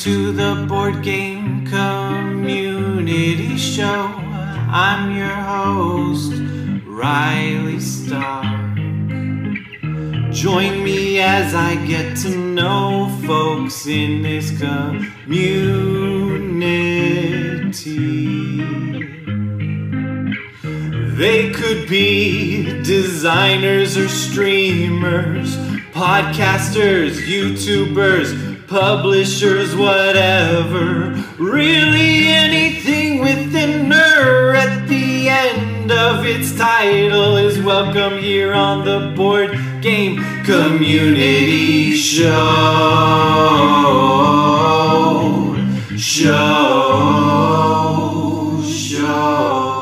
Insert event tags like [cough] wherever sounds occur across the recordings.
to the Board Game Community Show. I'm your host, Riley Stock. Join me as I get to know folks in this community. They could be designers or streamers, podcasters, YouTubers, publishers, whatever. Really anything with an er at the end of its title is welcome here on the Board Game Community Show. Show. Show.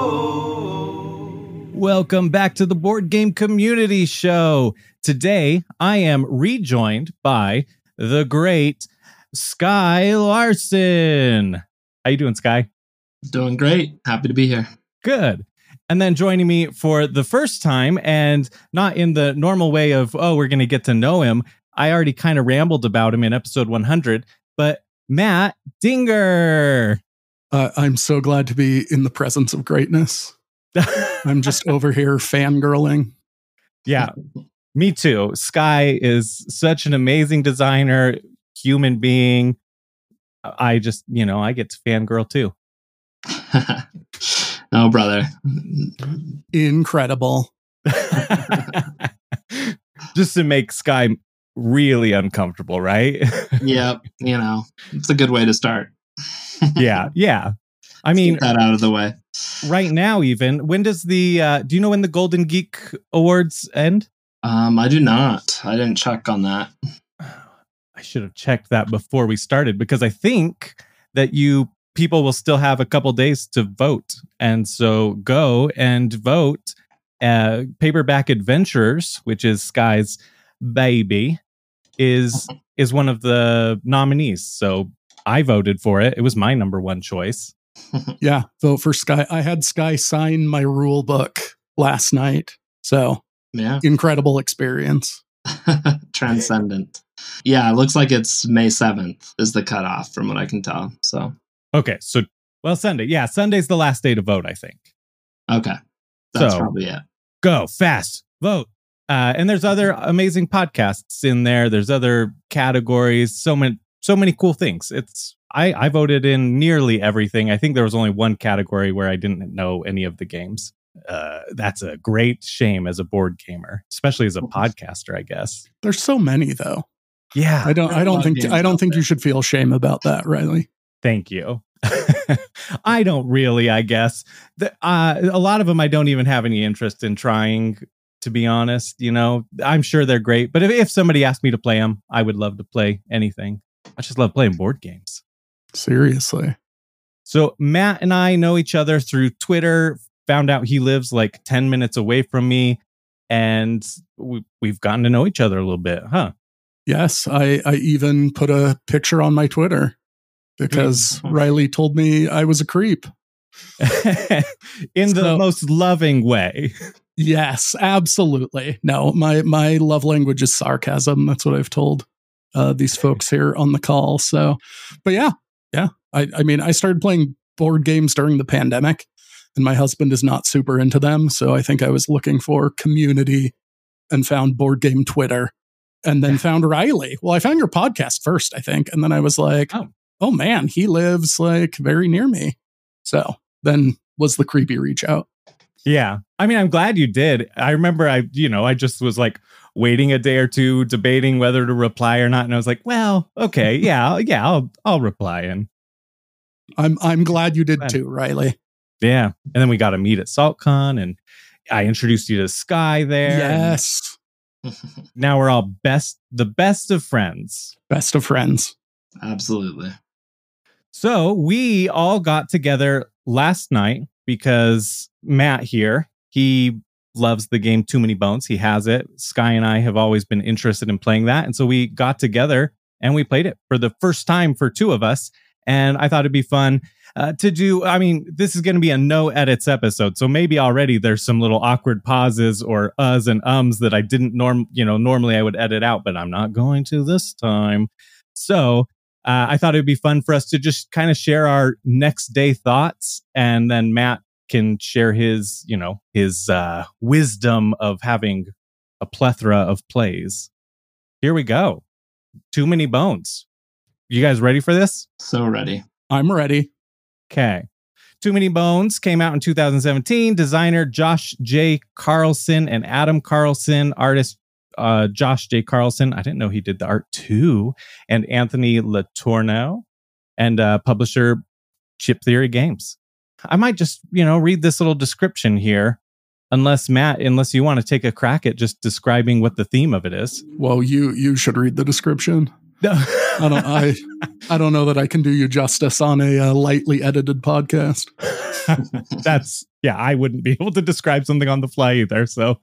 Welcome back to the Board Game Community Show. Today, I am rejoined by the great Skye Larsen. How you doing, Skye? Doing great. Happy to be here. Good. And then joining me for the first time, and not in the normal way of, oh, we're going to get to know him. I already kind of rambled about him in episode 100, but Matt Dinger. Uh, I'm so glad to be in the presence of greatness. [laughs] I'm just over here fangirling. Yeah, [laughs] me too. Skye is such an amazing designer, human being. I just, you know, I get to fangirl too. [laughs] oh, brother. Incredible. [laughs] just to make Skye really uncomfortable, right? [laughs] yep. You know, it's a good way to start. yeah. Yeah. I mean, Get that out of the way. Right now, even when does the uh, do you know when the Golden Geek Awards end? Um, I do not. I didn't check on that. I should have checked that before we started because I think that you people will still have a couple days to vote, and so go and vote. Uh, Paperback Adventures, which is Skye's baby, is is one of the nominees. So I voted for it. It was my number one choice [laughs] yeah, vote for Skye. I had Skye sign my rule book last night. So, yeah, incredible experience. [laughs] Transcendent. Yeah, it looks like it's May 7th is the cutoff from what I can tell. So, okay. So, well, Sunday. Yeah, Sunday's the last day to vote, I think. Okay. That's so, probably it. Go fast, vote. Uh, and there's other amazing podcasts in there. There's other categories. So many, so many cool things. It's I, I voted in nearly everything. I think there was only one category where I didn't know any of the games. Uh, that's a great shame as a board gamer, especially as a podcaster. I guess there's so many though. Yeah, I don't. I don't think. I don't think you should feel shame about that, Riley. Thank you. [laughs] I don't really. I guess the, uh, a lot of them I don't even have any interest in trying. To be honest, you know, I'm sure they're great, but if, if somebody asked me to play them, I would love to play anything. I just love playing board games. Seriously. So Matt and I know each other through Twitter. Found out he lives like 10 minutes away from me. And we, we've gotten to know each other a little bit, huh? Yes. I, I even put a picture on my Twitter because Riley told me I was a creep. [laughs] In so, the most loving way. Yes, absolutely. No, my my love language is sarcasm. That's what I've told uh, these folks here on the call. So, but yeah, yeah. I, I mean, I started playing board games during the pandemic, and my husband is not super into them. So I think I was looking for community and found board game Twitter and then found Riley. Well, I found your podcast first, I think. And then I was like, oh, oh man, he lives like very near me. So then was the creepy reach out. Yeah. I mean, I'm glad you did. I remember I, you know, I just was like waiting a day or two, debating whether to reply or not. And I was like, well, okay, [laughs] yeah, yeah, I'll I'll reply. And I'm I'm glad you did too, Riley. Yeah. And then we got to meet at SaltCon and I introduced you to Skye there. Yes. [laughs] now we're all best the best of friends. Best of friends. Absolutely. So we all got together last night because Matt here, he loves the game Too Many Bones. He has it. Skye and I have always been interested in playing that. And so we got together and we played it for the first time for two of us. And I thought it'd be fun uh, to do. I mean, this is going to be a no edits episode. So maybe already there's some little awkward pauses or uhs and ums that I didn't norm, you know, normally I would edit out, but I'm not going to this time. So uh, I thought it'd be fun for us to just kind of share our next day thoughts, and then Matt can share his, you know, his uh, wisdom of having a plethora of plays. Here we go. Too many bones. You guys ready for this? So ready. I'm ready. Okay. Too Many Bones came out in 2017. Designer Josh J. Carlson and Adam Carlson, artist uh, Josh J. Carlson. I didn't know he did the art too. And Anthony LeTourneau and uh, publisher Chip Theory Games. I might just, you know, read this little description here. Unless Matt, unless you want to take a crack at just describing what the theme of it is. Well, you you should read the description. I don't I I don't know that I can do you justice on a uh, lightly edited podcast. [laughs] That's yeah, I wouldn't be able to describe something on the fly either. So,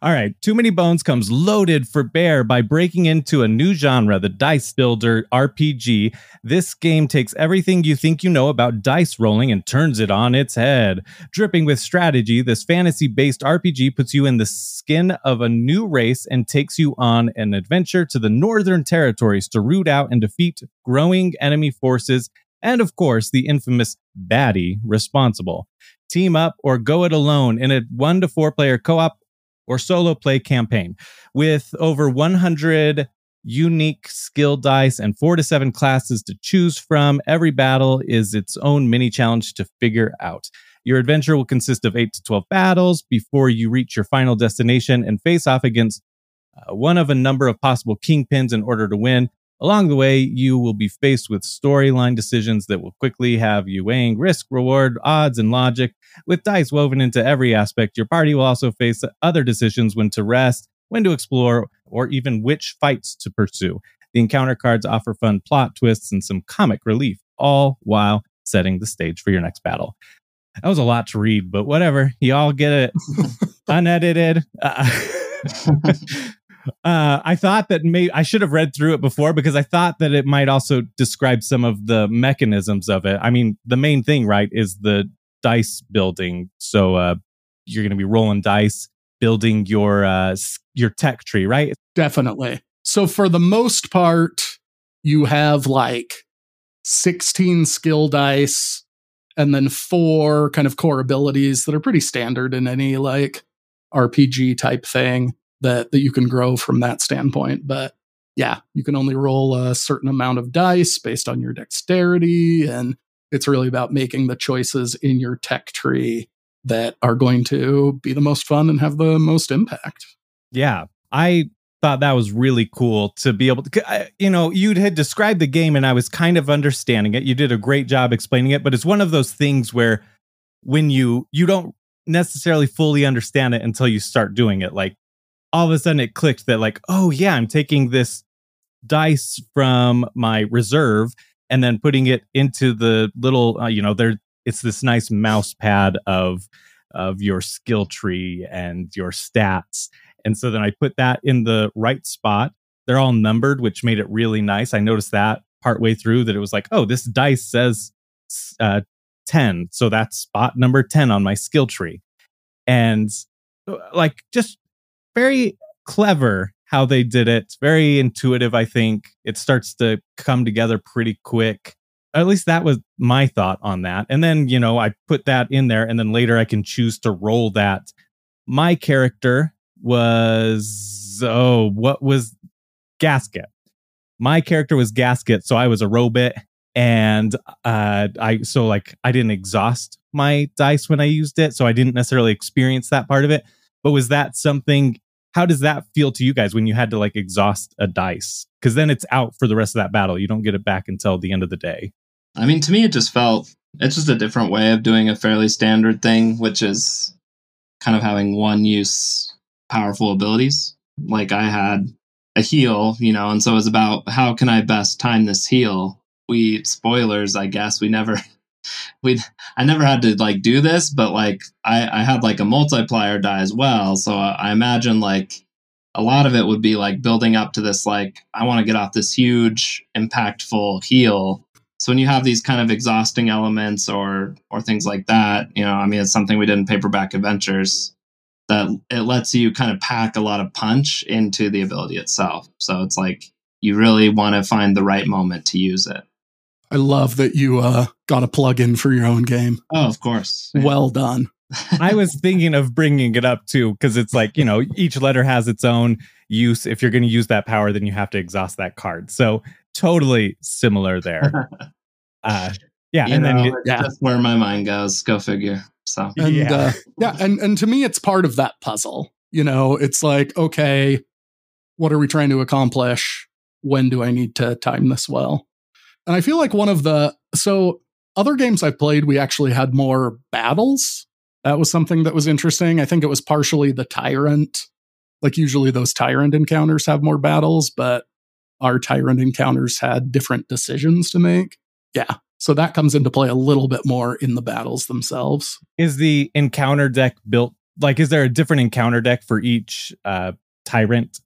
all right, Too Many Bones comes loaded for bear by breaking into a new genre, the dice builder RPG. This game takes everything you think you know about dice rolling and turns it on its head. Dripping with strategy, this fantasy-based RPG puts you in the skin of a new race and takes you on an adventure to the northern territories to root out and defeat growing enemy forces and of course the infamous baddie responsible. Team up or go it alone in a one to four player co op or solo play campaign. With over 100 unique skill dice and four to seven classes to choose from, every battle is its own mini challenge to figure out. Your adventure will consist of 8 to 12 battles before you reach your final destination and face off against uh, one of a number of possible kingpins in order to win. Along the way, you will be faced with storyline decisions that will quickly have you weighing risk, reward, odds, and logic. With dice woven into every aspect, your party will also face other decisions when to rest, when to explore, or even which fights to pursue. The encounter cards offer fun plot twists and some comic relief, all while setting the stage for your next battle. That was a lot to read, but whatever. You all get it [laughs] unedited. Uh, [laughs] uh, I thought that may I should have read through it before because I thought that it might also describe some of the mechanisms of it. I mean, the main thing, right, is the dice building. So uh, you're going to be rolling dice, building your uh, your tech tree, right? Definitely. So for the most part, you have like 16 skill dice and then four kind of core abilities that are pretty standard in any like RPG type thing that that you can grow from that standpoint. But yeah, you can only roll a certain amount of dice based on your dexterity, and it's really about making the choices in your tech tree that are going to be the most fun and have the most impact. Yeah, I thought that was really cool to be able to you know you had described the game and i was kind of understanding it you did a great job explaining it but it's one of those things where when you you don't necessarily fully understand it until you start doing it like all of a sudden it clicked that like, oh yeah, I'm taking this dice from my reserve and then putting it into the little, uh, you know, there it's this nice mouse pad of of your skill tree and your stats. And so then I put that in the right spot. They're all numbered, which made it really nice. I noticed that partway through that it was like, oh, this dice says uh, 10. So that's spot number 10 on my skill tree. And uh, like just very clever how they did it. very intuitive, I think. It starts to come together pretty quick. At least that was my thought on that. And then, you know, I put that in there and then later I can choose to roll that. My character was, oh, what was Gasket? My character was Gasket. So I was a robot and uh i so like i didn't exhaust my dice when i used it so i didn't necessarily experience that part of it but was that something how does that feel to you guys when you had to like exhaust a dice? Because then it's out for the rest of that battle. You don't get it back until the end of the day. I mean, to me, it just felt it's just a different way of doing a fairly standard thing, which is kind of having one use powerful abilities. Like I had a heal, you know, and so it was about how can I best time this heal. We spoilers, I guess. We never we I never had to like do this, but like I I had like a multiplier die as well, so uh, I imagine like a lot of it would be like building up to this like I want to get off this huge impactful heal. So when you have these kind of exhausting elements or or things like that, you know, I mean it's something we did in paperback adventures that it lets you kind of pack a lot of punch into the ability itself. So it's like you really want to find the right moment to use it. I love that you uh, got a plug in for your own game. Oh, of course. Well done. [laughs] I was thinking of bringing it up too because it's like you know each letter has its own use. If you're going to use that power, then you have to exhaust that card. So totally similar there. [laughs] uh, yeah, You and know, you- yeah. that's where my mind goes. Go figure. So And Yeah. uh, yeah, and and to me, it's part of that puzzle. You know, it's like, okay, what are we trying to accomplish? When do I need to time this well? And I feel like one of the so other games I've played, we actually had more battles. That was something that was interesting. I think it was partially the tyrant. Like usually those tyrant encounters have more battles, but our tyrant encounters had different decisions to make. Yeah. So that comes into play a little bit more in the battles themselves. is the encounter deck built like is there a different encounter deck for each uh tyrant?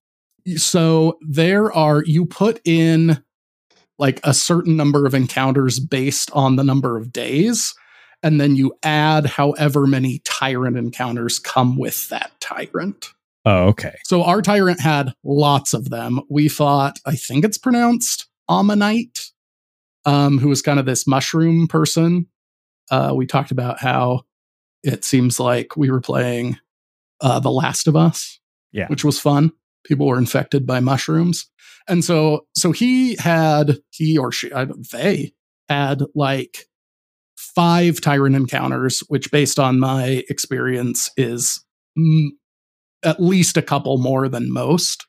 so there are you put in like a certain number of encounters based on the number of days and then you add however many tyrant encounters come with that tyrant. Oh, okay. so our tyrant had lots of them. We thought i think it's pronounced ammonite um, who was kind of this mushroom person. Uh, we talked about how it seems like we were playing uh, the last of us Yeah. which was fun. People were infected by mushrooms and so so he had he or she I don't, they had like five tyrant encounters which based on my experience is mm, at least a couple more than most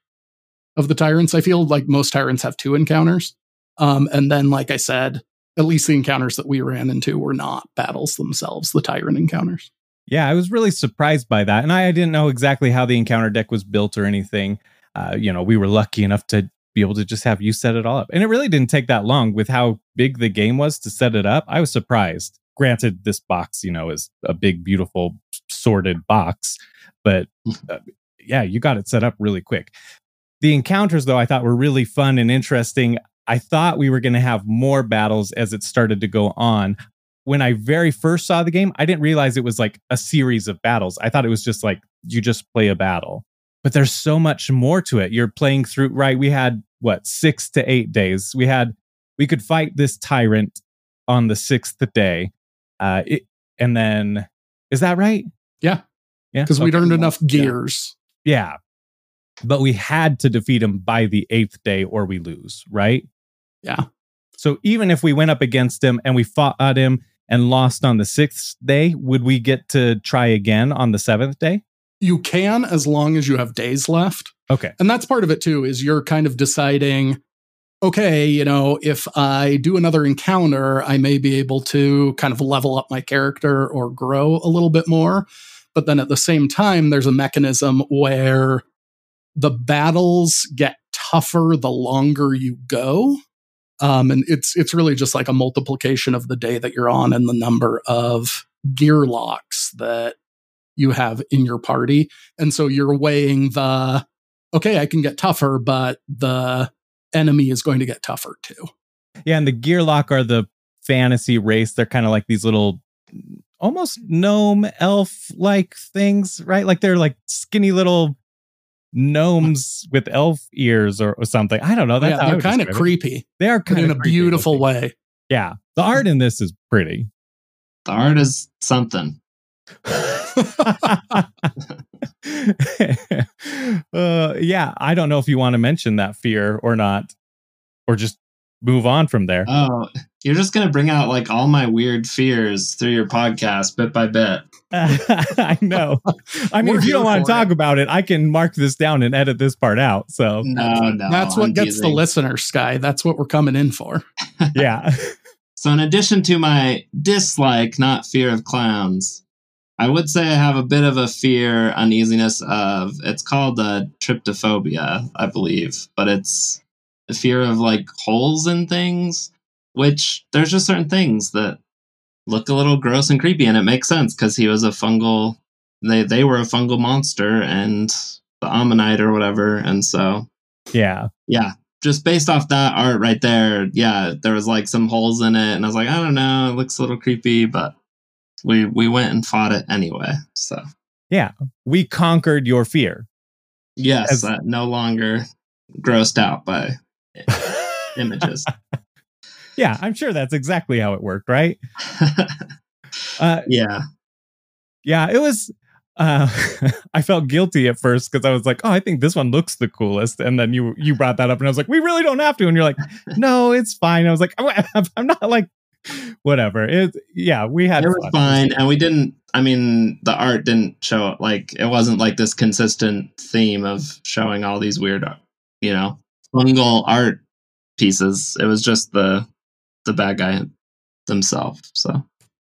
of the tyrants i feel like most tyrants have two encounters um, and then like i said at least the encounters that we ran into were not battles themselves the tyrant encounters Yeah, I was really surprised by that. And I, I didn't know exactly how the encounter deck was built or anything. Uh, you know, we were lucky enough to be able to just have you set it all up. And it really didn't take that long with how big the game was to set it up. I was surprised. Granted, this box, you know, is a big, beautiful, sorted box, but [laughs] uh, yeah, you got it set up really quick. The encounters, though, I thought were really fun and interesting. I thought we were going to have more battles as it started to go on when I very first saw the game, I didn't realize it was like a series of battles. I thought it was just like you just play a battle. But there's so much more to it. You're playing through, right? We had what, six to eight days. We had, we could fight this tyrant on the sixth day. Uh, it, and then, is that right? Yeah. Yeah. because we'd earned enough Yeah. gears Yeah. But we had to defeat him by the eighth day or we lose, right? Yeah. So even if we went up against him and we fought at him and lost on the sixth day, would we get to try again on the seventh day? You can as long as you have days left. Okay. and that's part of it too is you're kind of deciding okay you know if i do another encounter i may be able to kind of level up my character or grow a little bit more. But then at the same time there's a mechanism where the battles get tougher the longer you go. Um, and it's it's really just like a multiplication of the day that you're on and the number of Gearlocs that you have in your party and so you're weighing the okay, I can get tougher, but the enemy is going to get tougher too. Yeah, and the Gearloc are the fantasy race. They're kind of like these little almost gnome elf like things, right? Like they're like skinny little gnomes with elf ears or, or something. I don't know. That's yeah, they're kind of creepy, They are but kind in of a beautiful looking. way. Yeah. The art in this is pretty. the art is something. [laughs] [laughs] uh, yeah, I don't know if you want to mention that fear or not, or just move on from there. Oh, you're just gonna bring out like all my weird fears through your podcast bit by bit. [laughs] I know. I mean, We're if you don't want to talk it. about it, I can mark this down and edit this part out. So, No, no. That's what I'm gets the teasing. listener, Skye. That's what we're coming in for. yeah. [laughs] So, in addition to my dislike, not fear of clowns, I would say I have a bit of a fear, uneasiness of. It's called uh, tryptophobia, I believe, but it's the fear of like holes in things. Which there's just certain things that look a little gross and creepy, and it makes sense because he was a fungal. They they were a fungal monster, and the ammonite or whatever, and so Yeah. yeah, just based off that art right there, yeah, there was like some holes in it, and I was like, I don't know, it looks a little creepy, but we we went and fought it anyway. So yeah, We conquered your fear. yes, As- uh, no longer grossed out by [laughs] images. yeah, I'm sure that's exactly how it worked, right? [laughs] Uh, yeah. yeah, it was. Uh, [laughs] I felt guilty at first because I was like, "Oh, I think this one looks the coolest," and then you you brought that up, and I was like, "We really don't have to," and you're like, "No, it's fine." I was like, "I'm, I'm not like [laughs] whatever." It yeah, we had It was fun. fine, and we didn't. I mean, the art didn't show like it wasn't like this consistent theme of showing all these weird, you know, fungal art pieces. It was just the the bad guy themselves. So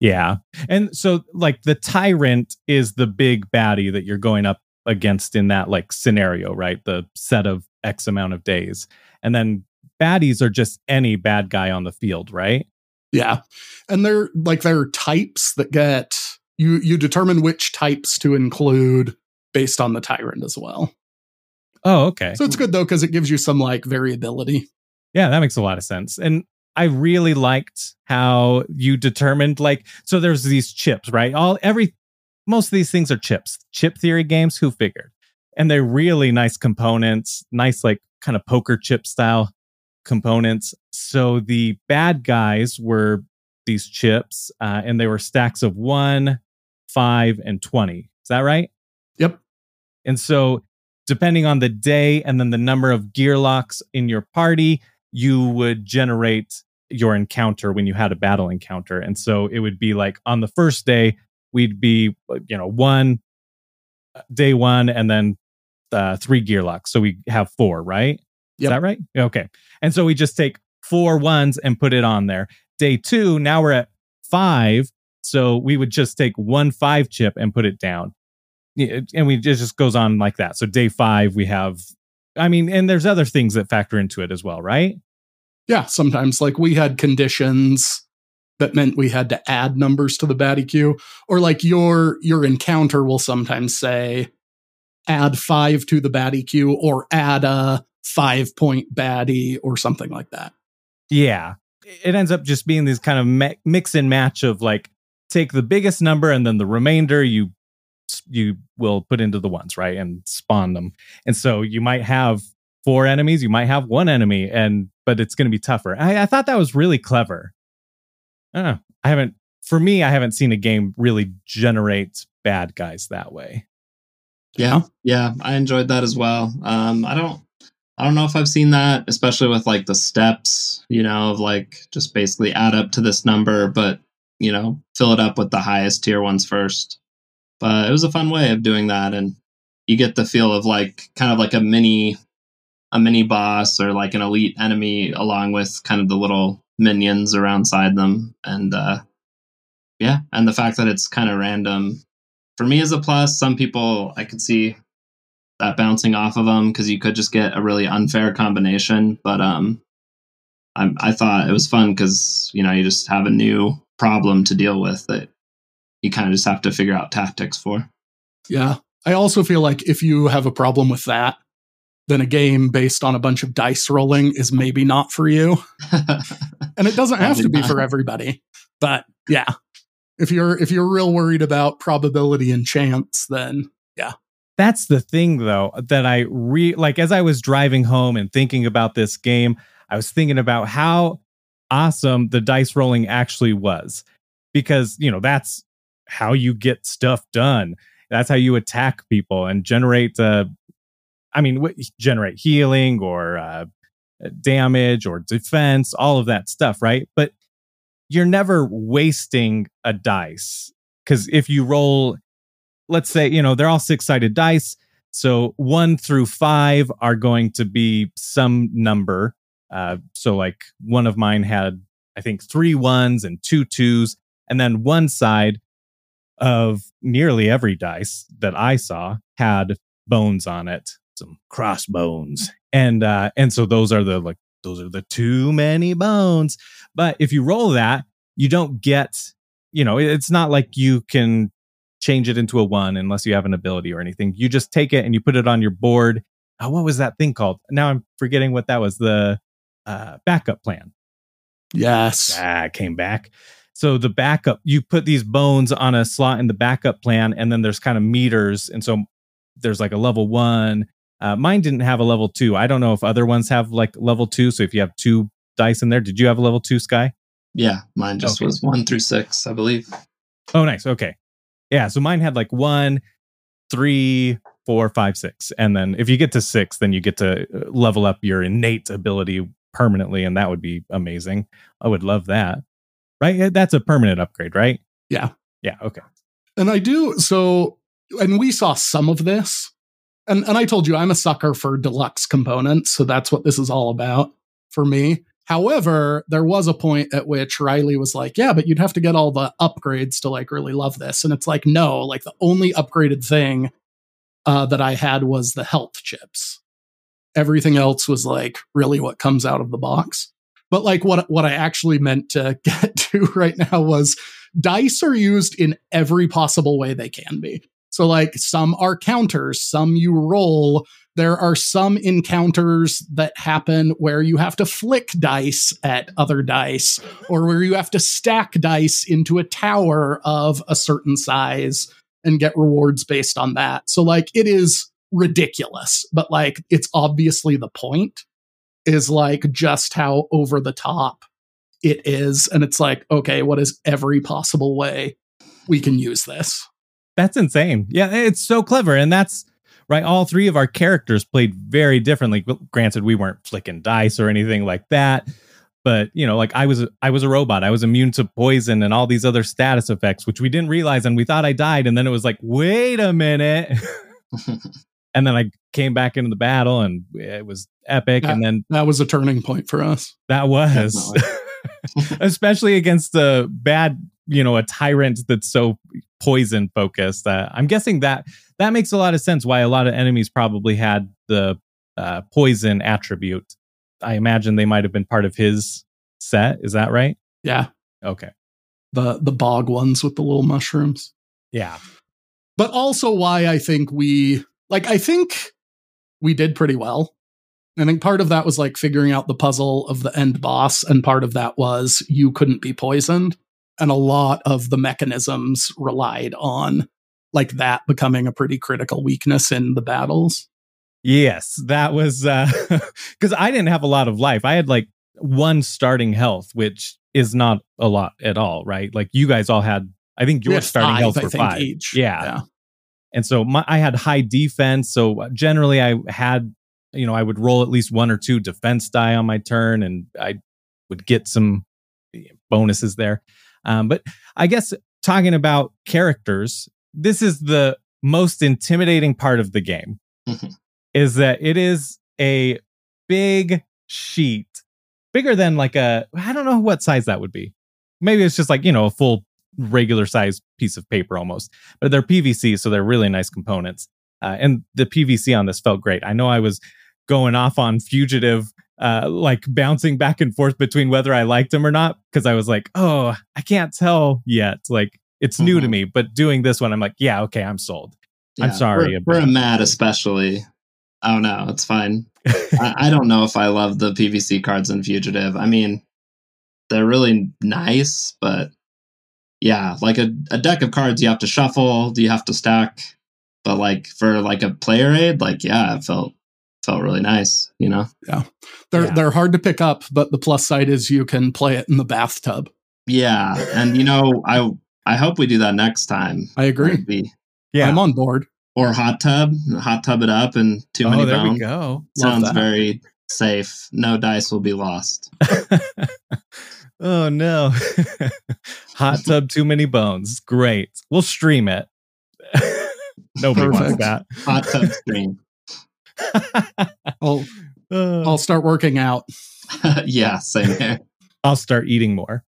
Yeah. And so like the tyrant is the big baddie that you're going up against in that like scenario, right? The set of X amount of days. And then baddies are just any bad guy on the field, right? Yeah. And they're like there are types that get you you determine which types to include based on the tyrant as well. Oh, okay. So it's good though because it gives you some like variability. Yeah, that makes a lot of sense. And I really liked how you determined like so there's these chips, right? All every most of these things are chips. Chip theory games, who figured? And they're really nice components, nice like kind of poker chip style components. So the bad guys were these chips, uh, and they were stacks of one, five, and 20. Is that right? Yep. And so, depending on the day and then the number of Gearlocs in your party, you would generate your encounter when you had a battle encounter. And so, it would be like on the first day, we'd be, you know, one, uh, day one, and then uh, three Gearlocs. So, we have four, right? Is that right? Okay. And so, we just take four ones and put it on there. Day two, now we're at five. So, we would just take one five chip and put it down and we it just goes on like that. So day five, we have, I mean, and there's other things that factor into it as well, right? Yeah, sometimes like we had conditions that meant we had to add numbers to the baddie queue, or like your your encounter will sometimes say add five to the baddie queue or add a five point baddie or something like that. Yeah, it ends up just being this kind of mi- mix and match of like take the biggest number and then the remainder you you will put into the ones right and spawn them. And so you might have four enemies, you might have one enemy, and but it's going to be tougher. I, I thought that was really clever. I don't know. I haven't, for me, I haven't seen a game really generate bad guys that way. yeah, yeah, I enjoyed that as well. Um, I don't. I don't know if I've seen that, especially with like the steps, you know, of like just basically add up to this number, but you know, fill it up with the highest tier ones first. But it was a fun way of doing that, and you get the feel of like kind of like a mini, a mini boss or like an elite enemy, along with kind of the little minions around side them, and uh, yeah, and the fact that it's kind of random for me is a plus. Some people I could see that bouncing off of them because you could just get a really unfair combination. But um, I, I thought it was fun because you know you just have a new problem to deal with that you kind of just have to figure out tactics for. Yeah. I also feel like if you have a problem with that, then a game based on a bunch of dice rolling is maybe not for you. [laughs] And it doesn't have to be for everybody. But yeah. If you're if you're real worried about probability and chance, then That's the thing though that I re like as I was driving home and thinking about this game, I was thinking about how awesome the dice rolling actually was. Because, you know, that's how you get stuff done. That's how you attack people and generate uh I mean, what, generate healing or uh damage or defense, all of that stuff, right? But you're never wasting a dice cuz if you roll let's say you know they're all six sided dice so one through five are going to be some number. Uh, so like one of mine had i think three ones and two twos and then one side of nearly every dice that i saw had bones on it some crossbones. And uh and so those are the like those are the too many bones. But if you roll that you don't get you know it's not like you can change it into a one unless you have an ability or anything. You just take it and you put it on your board. Oh, what was that thing called? Now I'm forgetting what that was. The uh, backup plan. yes. Ah, came back. So the backup, you put these bones on a slot in the backup plan, and then there's kind of meters, and so there's like a level one. Uh, mine didn't have a level two. I don't know if other ones have like level two. So if you have two dice in there. Did you have a level two Skye? Yeah, mine just Okay. was one through six, I believe. Oh, nice. Okay. Yeah. So mine had like one, three, four, five, six. And then if you get to six, then you get to uh, level up your innate ability permanently. And that would be amazing. I would love that. Right. That's a permanent upgrade, right? Yeah. Yeah. Okay. And I do so and we saw some of this. And and I told you I'm a sucker for deluxe components, so that's what this is all about for me. However, there was a point at which Riley was like, "Yeah, but you'd have to get all the upgrades to like really love this." And it's like, "No, like the only upgraded thing uh, that I had was the health chips. Everything else was like really what comes out of the box." But like what what I actually meant to [laughs] get to right now was dice are used in every possible way they can be. So, like, some are counters, some you roll. There are some encounters that happen where you have to flick dice at other dice, or where you have to stack dice into a tower of a certain size and get rewards based on that. So, like, it is ridiculous, but like, it's obviously the point is like just how over the top it is. And it's like, okay, what is every possible way we can use this? That's insane. Yeah. It's so clever. And that's right. All three of our characters played very differently. Granted, we weren't flicking dice or anything like that. But you know, like I was, I was a robot. I was immune to poison and all these other status effects, which we didn't realize, and we thought I died. And then it was like, wait a minute. [laughs] and then I came back into the battle, and it was epic. Yeah. And then That was a turning point for us. that was, [laughs] especially against the bad, you know, a tyrant that's so poison focused. Uh, I'm guessing that that makes a lot of sense. Why a lot of enemies probably had the uh, poison attribute. I imagine they might have been part of his set. Is that right? Yeah. Okay. The the bog ones with the little mushrooms. Yeah. But also why I think we like I think we did pretty well. I think part of that was like figuring out the puzzle of the end boss, and part of that was you couldn't be poisoned. And a lot of the mechanisms relied on like that becoming a pretty critical weakness in the battles. Yes, that was uh, [laughs] because I didn't have a lot of life. I had like one starting health, which is not a lot at all, right? Like you guys all had, I think your starting five, health were five. each. Yeah. yeah. And so my, I had high defense. So uh, generally, I had, you know, I would roll at least one or two defense die on my turn, and I would get some eh, bonuses there. Um, but I guess talking about characters, this is the most intimidating part of the game. is that it is a big sheet, bigger than like a I don't know what size that would be. Maybe it's just like you know a full regular size piece of paper almost, but they're PVC, so they're really nice components. Uh, and the PVC on this felt great. I know I was going off on fugitive, uh, like bouncing back and forth between whether I liked him or not, because I was like, oh, I can't tell yet. Like it's new to Mhm. me, but doing this one, I'm like, yeah, okay, I'm sold. I'm sorry We're, about we're that. Especially. Oh no, it's fine. [laughs] I, I don't know if I love the PVC cards in Fugitive. I mean, they're really nice, but yeah, like a, a deck of cards you have to shuffle, do you have to stack. But like for like a player aid, like yeah, it felt felt really nice, you know? Yeah. They're Yeah. they're hard to pick up, but the plus side is you can play it in the bathtub. Yeah. And you know, I I hope we do that next time. I agree. Maybe. Yeah. I'm on board. Or hot tub, hot tub it up and too oh, many there we bones. go. Sounds very safe. No dice will be lost. [laughs] oh no. [laughs] Hot tub, too many bones. Great. We'll stream it. [laughs] Nobody wants Perfect. that. Hot tub stream. [laughs] I'll Uh, I'll start working out. [laughs] yeah, same here. I'll start eating more.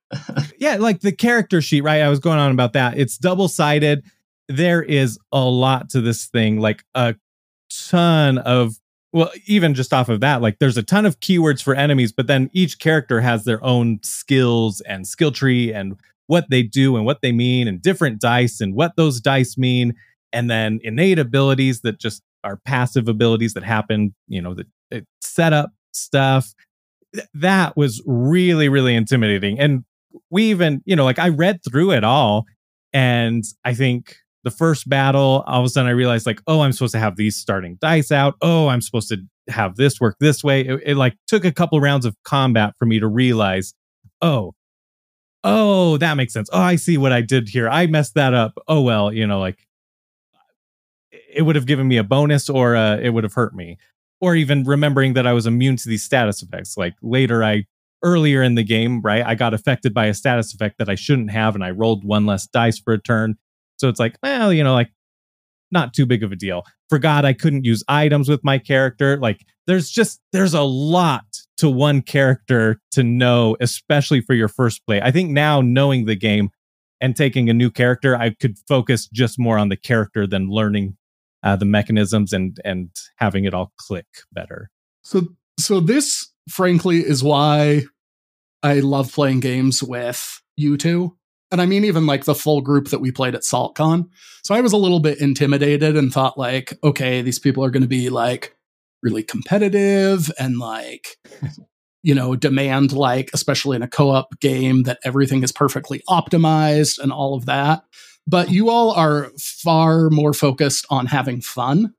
[laughs] yeah, like the character sheet, right? I was going on about that. It's double sided. There is a lot to this thing, like a ton of, well, even just off of that, like there's a ton of keywords for enemies, but then each character has their own skills and skill tree and what they do and what they mean and different dice and what those dice mean. And then innate abilities that just are passive abilities that happen, you know, the uh, setup stuff th- that was really really intimidating and we even you know like i read through it all and i think the first battle all of a sudden i realized like oh i'm supposed to have these starting dice out oh i'm supposed to have this work this way. It, it like took a couple rounds of combat for me to realize, oh, oh, that makes sense. Oh, I see what I did here. I messed that up. Oh well, you know, like it would have given me a bonus or uh, it would have hurt me. Or even remembering that I was immune to these status effects. Like later, I earlier in the game, right, I got affected by a status effect that I shouldn't have, and I rolled one less dice for a turn. So it's like, well, you know, like not too big of a deal. Forgot I couldn't use items with my character. Like there's just there's a lot to one character to know, especially for your first play. I think now knowing the game and taking a new character, I could focus just more on the character than learning uh, the mechanisms and and having it all click better. So so this frankly is why I love playing games with you two. And I mean even like the full group that we played at SaltCon. So I was a little bit intimidated and thought like, okay, these people are going to be like really competitive and like [laughs] you know demand like especially in a co-op game that everything is perfectly optimized and all of that but you all are far more focused on having fun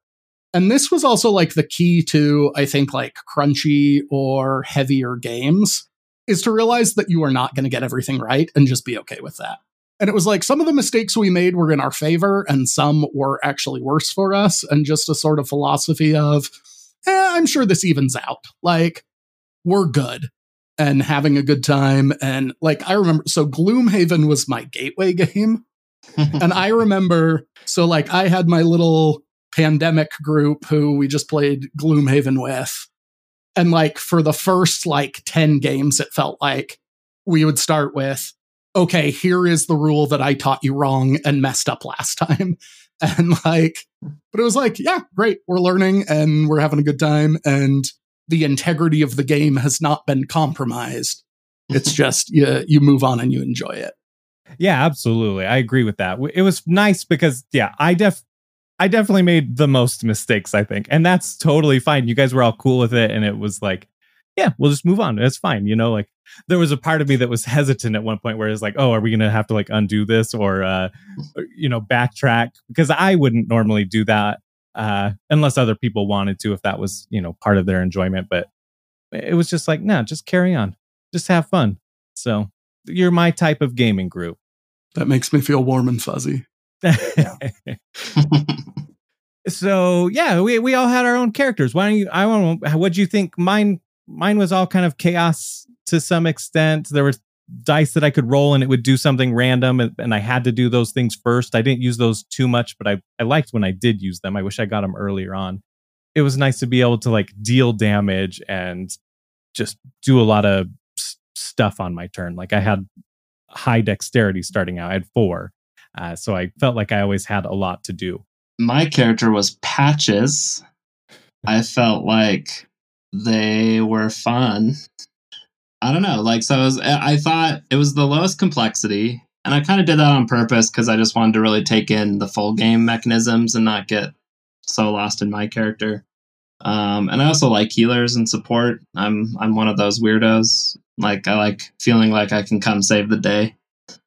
and this was also like the key to i think like crunchy or heavier games is to realize that you are not going to get everything right and just be okay with that and it was like some of the mistakes we made were in our favor and some were actually worse for us and just a sort of philosophy of eh, I'm sure this evens out. Like, we're good and having a good time. And like, I remember, so Gloomhaven was my gateway game. And I remember, so like, I had my little pandemic group who we just played Gloomhaven with. And like, for the first like 10 games, it felt like we would start with, okay, here is the rule that I taught you wrong and messed up last time. [laughs] And like, but it was like, yeah, great. We're learning and we're having a good time. And the integrity of the game has not been compromised. It's [laughs] just you, you move on and you enjoy it. Yeah, absolutely. I agree with that. It was nice because yeah, I def I definitely made the most mistakes, I think. And that's totally fine. You guys were all cool with it and it was like yeah, we'll just move on. It's fine. You know, like there was a part of me that was [laughs] hesitant at one point where it's like, oh, are we going to have to like undo this or, uh, you know, backtrack? Because I wouldn't normally do that uh, unless other people wanted to, if that was, you know, part of their enjoyment. But it was just like, no, just carry on, just have fun. So you're my type of gaming group. That makes me feel warm and fuzzy. [laughs] so yeah, we we all had our own characters. Why don't you? I want. What do you think? Mine mine was all kind of chaos to some extent. There was dice that I could roll and it would do something random and, and, I had to do those things first. I didn't use those too much, but I, I liked when I did use them. I wish I got them earlier on. It was nice to be able to like deal damage and just do a lot of s- stuff on my turn. Like I had high dexterity starting out. I had four. Uh, so I felt like I always had a lot to do. My character was Patches. I felt like they were fun. I don't know. Like, so was, I thought it was the lowest complexity. And I kind of did that on purpose because I just wanted to really take in the full game mechanisms and not get so lost in my character. Um, and I also like healers and support. I'm I'm one of those weirdos. Like I like feeling like I can come save the day.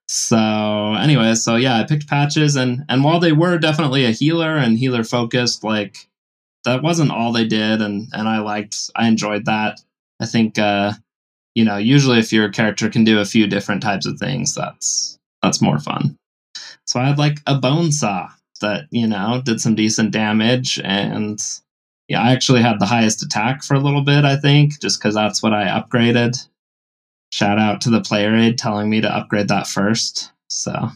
So anyway, so yeah, I picked patches and and while they were definitely a healer and healer focused, like that wasn't all they did, and and I liked, I enjoyed that. I think, uh, you know, usually if your character can do a few different types of things, that's that's more fun. So I had like a bone saw that you know did some decent damage, and yeah, I actually had the highest attack for a little bit. I think just because that's what I upgraded. Shout out to the player aid telling me to upgrade that first. So,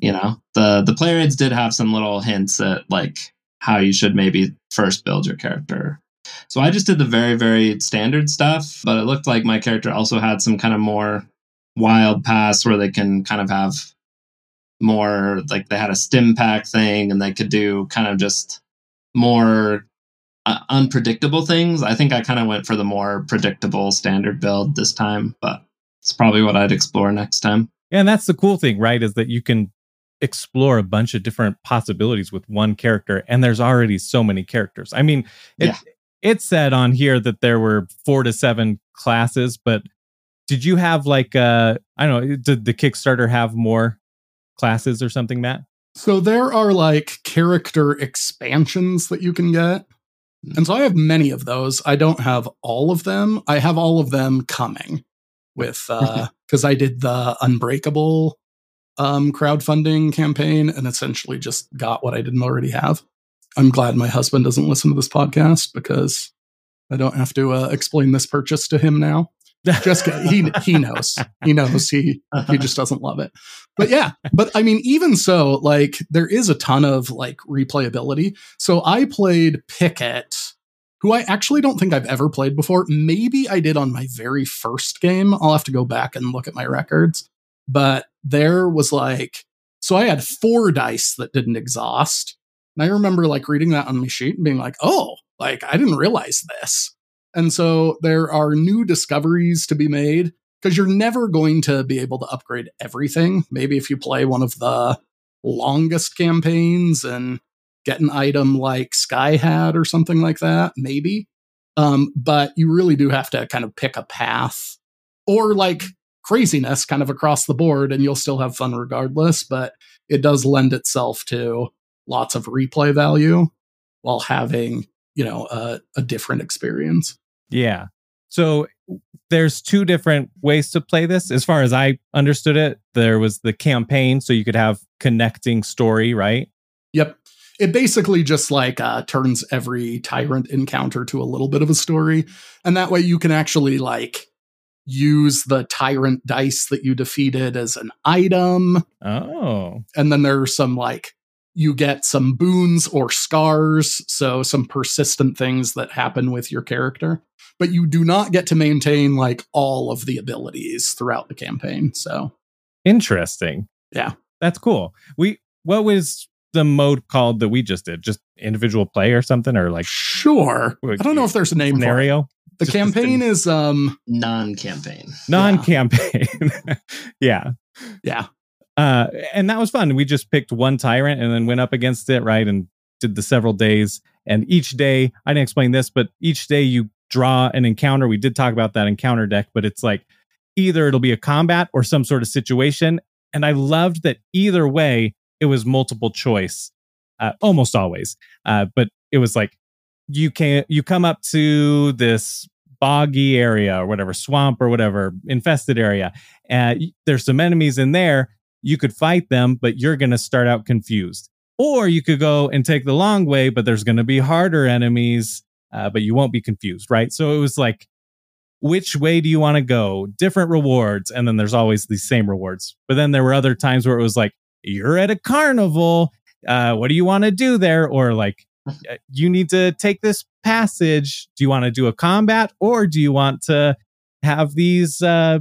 you know, the the player aids did have some little hints at like how you should maybe first build your character. So I just did the very, very standard stuff, but it looked like my character also had some kind of more wild paths where they can kind of have more like they had a stim pack thing and they could do kind of just more uh, unpredictable things. I think I kind of went for the more predictable standard build this time, but it's probably what I'd explore next time. Yeah, and that's the cool thing, right? Is that you can explore a bunch of different possibilities with one character and there's already so many characters i mean it, yeah. it said on here that there were four to seven classes but did you have like uh i don't know did the kickstarter have more classes or something matt so there are like character expansions that you can get And so I have many of those. I don't have all of them. I have all of them coming with uh because I did the Unbreakable um crowdfunding campaign and essentially just got what I didn't already have. I'm glad my husband doesn't listen to this podcast because I don't have to uh, explain this purchase to him now. Just he he knows. He knows he he just doesn't love it. But yeah, but I mean even so like there is a ton of like replayability. So I played Picket who I actually don't think I've ever played before. Maybe I did on my very first game. I'll have to go back and look at my records. But there was like so I had four dice that didn't exhaust. And I remember like reading that on my sheet and being like, "Oh, like I didn't realize this." And so there are new discoveries to be made because you're never going to be able to upgrade everything. Maybe if you play one of the longest campaigns and get an item like Sky Hat or something like that, maybe. Um, but you really do have to kind of pick a path or like craziness kind of across the board, and you'll still have fun regardless. But it does lend itself to lots of replay value while having, you know, a, a different experience. Yeah. So there's two different ways to play this. As far as I understood it, there was the campaign, so you could have connecting story, right? Yep. It basically just like uh, turns every tyrant encounter to a little bit of a story. And that way you can actually like use the tyrant dice that you defeated as an item. Oh. And then there's some like you get some boons or scars, so some persistent things that happen with your character. But you do not get to maintain like all of the abilities throughout the campaign. So Interesting. Yeah. That's cool. We what was the mode called that we just did? Just individual play or something or like sure. I don't know if there's a name for it. scenario? The Just campaign is um Non-campaign. Non-campaign. yeah. [laughs] yeah. Uh and that was fun. We just picked one tyrant and then went up against it, right? And did the several days. And each day, I didn't explain this, but each day you draw an encounter. We did talk about that encounter deck, but it's like either it'll be a combat or some sort of situation. And I loved that either way, it was multiple choice, uh, almost always. Uh, but it was like you can you come up to this boggy area or whatever swamp or whatever infested area, and y- there's some enemies in there. You could fight them, but you're going to start out confused. Or you could go and take the long way, but there's going to be harder enemies, uh, but you won't be confused, right? So it was like which way do you want to go? Different rewards. And then there's always these same rewards. But then there were other times where it was like, you're at a carnival. Uh, what do you want to do there? Or like, [laughs] uh, you need to take this passage. Do you want to do a combat or do you want to have these uh,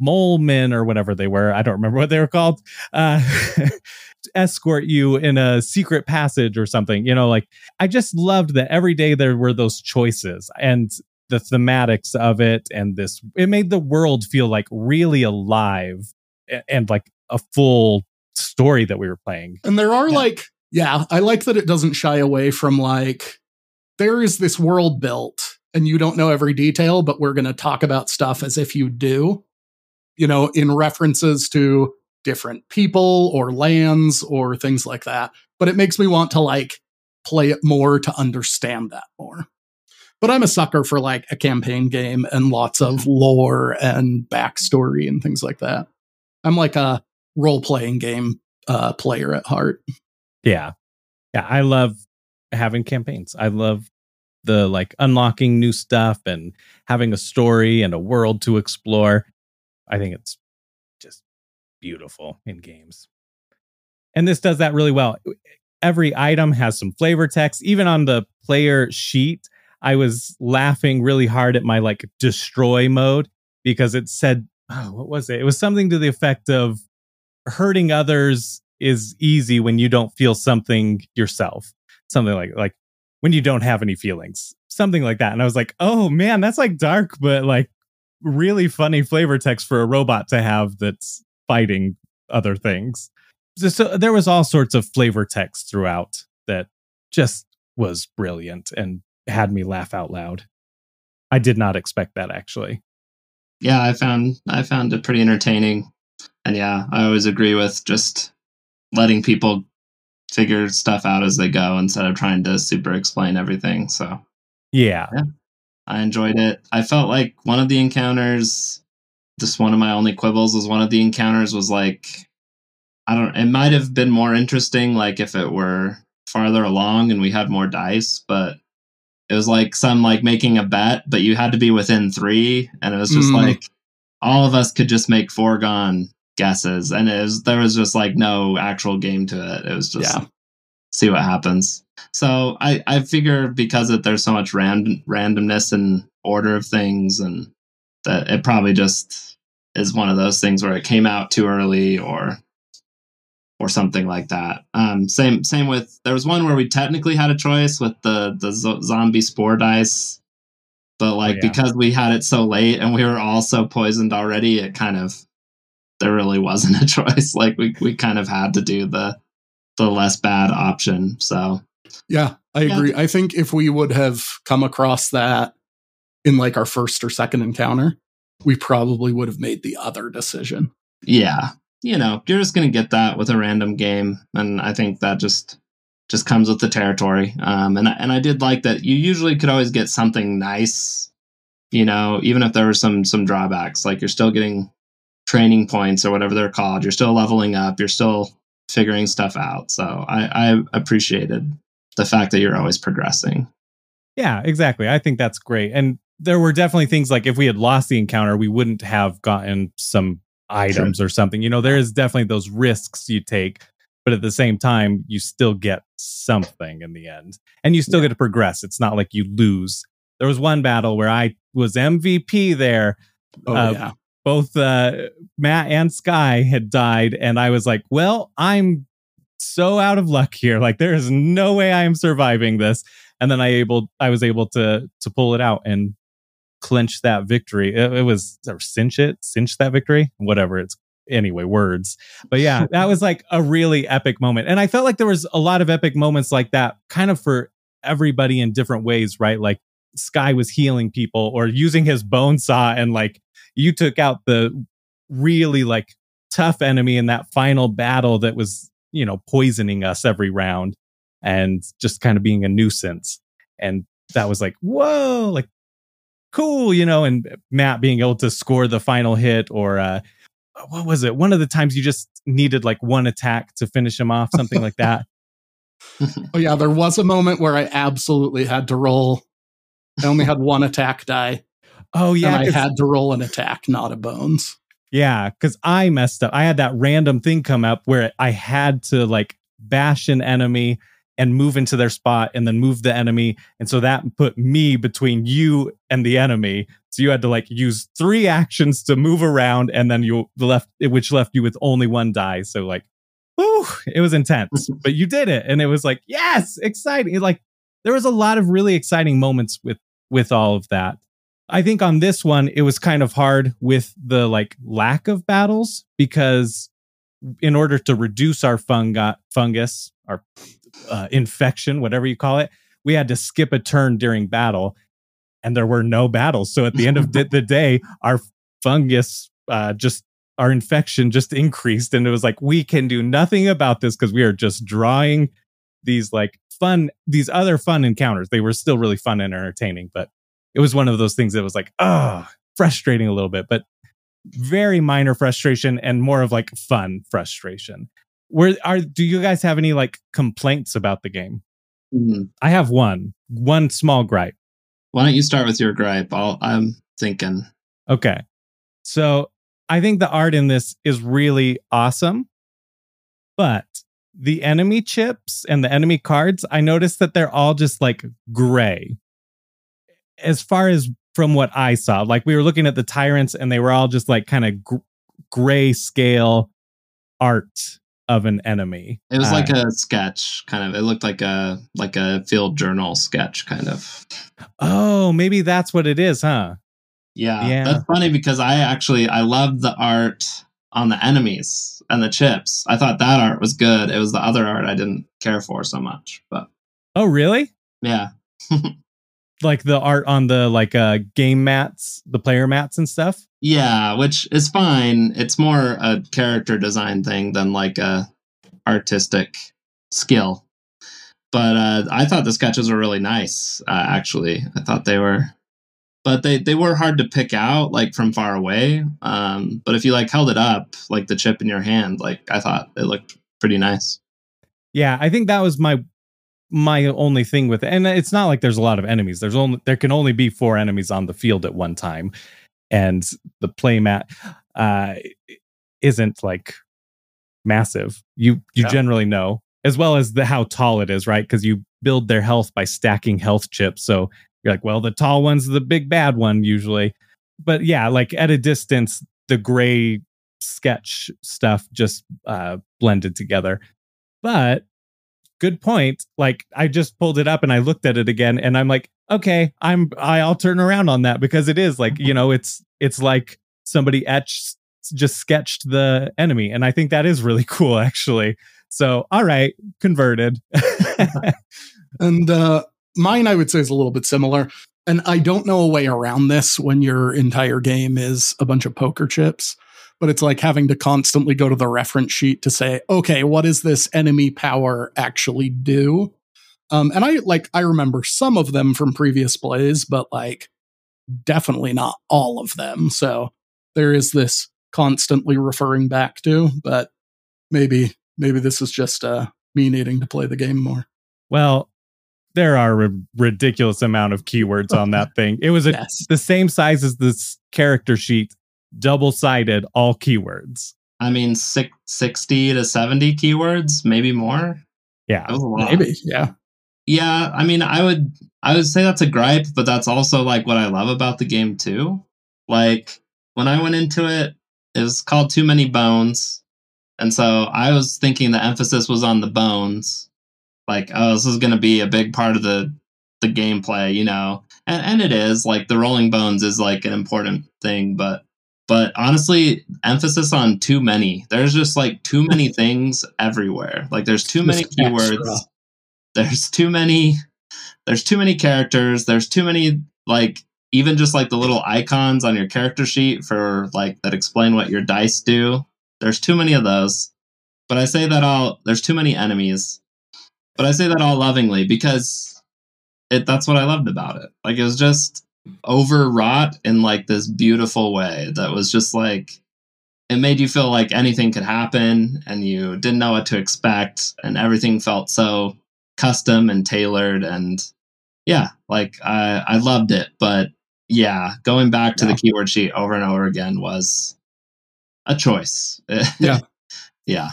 mole men or whatever they were? I don't remember what they were called. Uh, [laughs] escort you in a secret passage or something. You know, like I just loved that every day there were those choices and the thematics of it and this it made the world feel like really alive and, and like a full story that we were playing. And there are Yeah. like, yeah, I like that it doesn't shy away from like, there is this world built and you don't know every detail, but we're going to talk about stuff as if you do, you know, in references to different people or lands or things like that. But it makes me want to like play it more to understand that more. But I'm a sucker for like a campaign game and lots of lore and backstory and things like that. I'm like a role playing game uh, player at heart. Yeah. Yeah. I love having campaigns. I love the like unlocking new stuff and having a story and a world to explore. I think it's just beautiful in games. And this does that really well. Every item has some flavor text. Even on the player sheet, I was laughing really hard at my like destroy mode because it said, oh, what was it? It was something to the effect of hurting others is easy when you don't feel something yourself. Something like like when you don't have any feelings. Something like that. And I was like, "Oh man, that's like dark but like really funny flavor text for a robot to have that's fighting other things." So, so there was all sorts of flavor text throughout that just was brilliant and had me laugh out loud. I did not expect that actually. yeah i found i found it pretty entertaining and yeah i always agree with just letting people figure stuff out as they go instead of trying to super explain everything so Yeah. I enjoyed it. I felt like one of the encounters, just one of my only quibbles was one of the encounters was like, I don't, it might have been more interesting, like if it were farther along and we had more dice, but it was like some like making a bet, but you had to be within three. And it was just Mm. like all of us could just make foregone guesses. And it was, there was just like no actual game to it. It was just Yeah. See what happens. So I, I figure because it, there's so much random randomness and order of things, and that it probably just is one of those things where it came out too early or or something like that. Um, same same with there was one where we technically had a choice with the the zo- zombie spore dice, but like yeah. because we had it so late and we were all so poisoned already, it kind of there really wasn't a [laughs] choice. Like we we kind of had to do the the less bad option. So Yeah, I Yeah. agree. I think if we would have come across that in like our first or second encounter, we probably would have made the other decision. yeah you know you're just gonna get that with a random game and i think that just just comes with the territory um and I, and i did like that you usually could always get something nice you know even if there were some some drawbacks like you're still getting training points or whatever they're called you're still leveling up you're still figuring stuff out so i i appreciated the fact that you're always progressing Yeah, exactly. I think that's great. And there were definitely things like if we had lost the encounter, we wouldn't have gotten some items or something. You know, there is definitely those risks you take, but at the same time, you still get something in the end. And you still get to progress. It's not like you lose. There was one battle where I was MVP there. Oh Uh, yeah. Both uh, Matt and Skye had died. And I was like, well, I'm so out of luck here. Like there is no way I am surviving this. And then I able I was able to to pull it out and clinch that victory. It, it was or cinch it, cinch that victory, whatever it's anyway, words. But yeah, [laughs] that was like a really epic moment. And I felt like there was a lot of epic moments like that kind of for everybody in different ways, right? Like Skye was healing people or using his bone saw and like you took out the really like tough enemy in that final battle that was, you know, poisoning us every round and just kind of being a nuisance. And that was like, whoa, like cool, you know, and Matt being able to score the final hit or uh what was it? One of the times you just needed like one attack to finish him off, something like that. [laughs] Oh yeah, there was a moment where I absolutely had to roll. I only had one attack die, Oh yeah, I had to roll an attack, not a bones. Yeah, because I messed up. I had that random thing come up where I had to like bash an enemy and move into their spot and then move the enemy. And so that put me between you and the enemy. So you had to like use three actions to move around and then you left, which left you with only one die. So like, whew, it was intense, [laughs] but you did it. And it was like, yes, exciting. Like there was a lot of really exciting moments with, with all of that. I think on this one, it was kind of hard with the like lack of battles because in order to reduce our fungi, fungus, our uh, infection, whatever you call it, we had to skip a turn during battle and there were no battles. So at the end of the [laughs] the day, our fungus uh, just, our infection just increased. And it was like, we can do nothing about this because we are just drawing these like fun, these other fun encounters. They were still really fun and entertaining, but it was one of those things that was like, oh, frustrating a little bit, but very minor frustration and more of like fun frustration. Where are do you guys have any like complaints about the game? Mhm. I have one, one small gripe. why don't you start with your gripe I'll, i'm thinking Okay. So I think the art in this is really awesome, but the enemy chips and the enemy cards, I noticed that they're all just like gray. As far as from what I saw, like we were looking at the tyrants and they were all just like kind of gr- gray scale art of an enemy. It was Uh, like a sketch, kind of. It looked like a like a field journal sketch, kind of. oh, maybe that's what it is, huh? Yeah, Yeah. that's funny because I actually I loved the art on the enemies and the chips. I thought that art was good. It was the other art I didn't care for so much. But Oh, really? yeah, [laughs] Like the art on the like uh game mats, the player mats and stuff. yeah, which is fine. It's more a character design thing than like a artistic skill. but uh, I thought the sketches were really nice. Uh, actually, I thought they were, but they they were hard to pick out like from far away. Um, but if you like held it up, like the chip in your hand, like I thought it looked pretty nice. Yeah, I think that was my my only thing with it. And it's not like there's a lot of enemies. There's only there can only be four enemies on the field at one time. And the playmat uh isn't like massive. You you Yeah. generally know, as well as the how tall it is, right? Because you build their health by stacking health chips. So you're like, well, the tall one's the big bad one usually. But yeah, like at a distance, the gray sketch stuff just uh blended together. But good point. Like I just pulled it up and I looked at it again and I'm like, okay, I'm I'll turn around on that because it is like, you know, it's it's like somebody etched just sketched the enemy and I think that is really [laughs] cool actually. So, all right, converted. [laughs] And uh, mine, I would say, is a little bit similar. And I don't know a way around this when your entire game is a bunch of poker chips, but it's like having to constantly go to the reference sheet to say, okay, what does this enemy power actually do? Um, and I like, I remember some of them from previous plays, but like definitely not all of them. So there is this constantly referring back to, but maybe, maybe this is just uh, me needing to play the game more. well, there are a ridiculous amount of keywords on that [laughs] thing. It was a, Yes. the same size as this character sheet, double sided, all keywords. I mean, six, 60 to 70 keywords, maybe more. Yeah. That was a lot. Maybe, yeah. Yeah, I mean, I would I would say that's a gripe, but that's also like what I love about the game too. Like when I went into it, it was called Too Many Bones, and so I was thinking the emphasis was on the bones. Like, oh, this is going to be a big part of the the gameplay, you know, and and it is like the rolling bones is like an important thing, but but honestly, emphasis on too many. There's just like too [laughs] many things everywhere. Like there's too many extra. keywords there's too many there's too many characters there's too many like even just like the little icons on your character sheet for like that explain what your dice do there's too many of those but i say that all there's too many enemies but i say that all lovingly because it that's what i loved about it like it was just overwrought in like this beautiful way that was just like it made you feel like anything could happen and you didn't know what to expect and everything felt so custom and tailored and yeah like i i loved it but yeah going back to Yeah. the keyword sheet over and over again was a choice [laughs] Yeah. yeah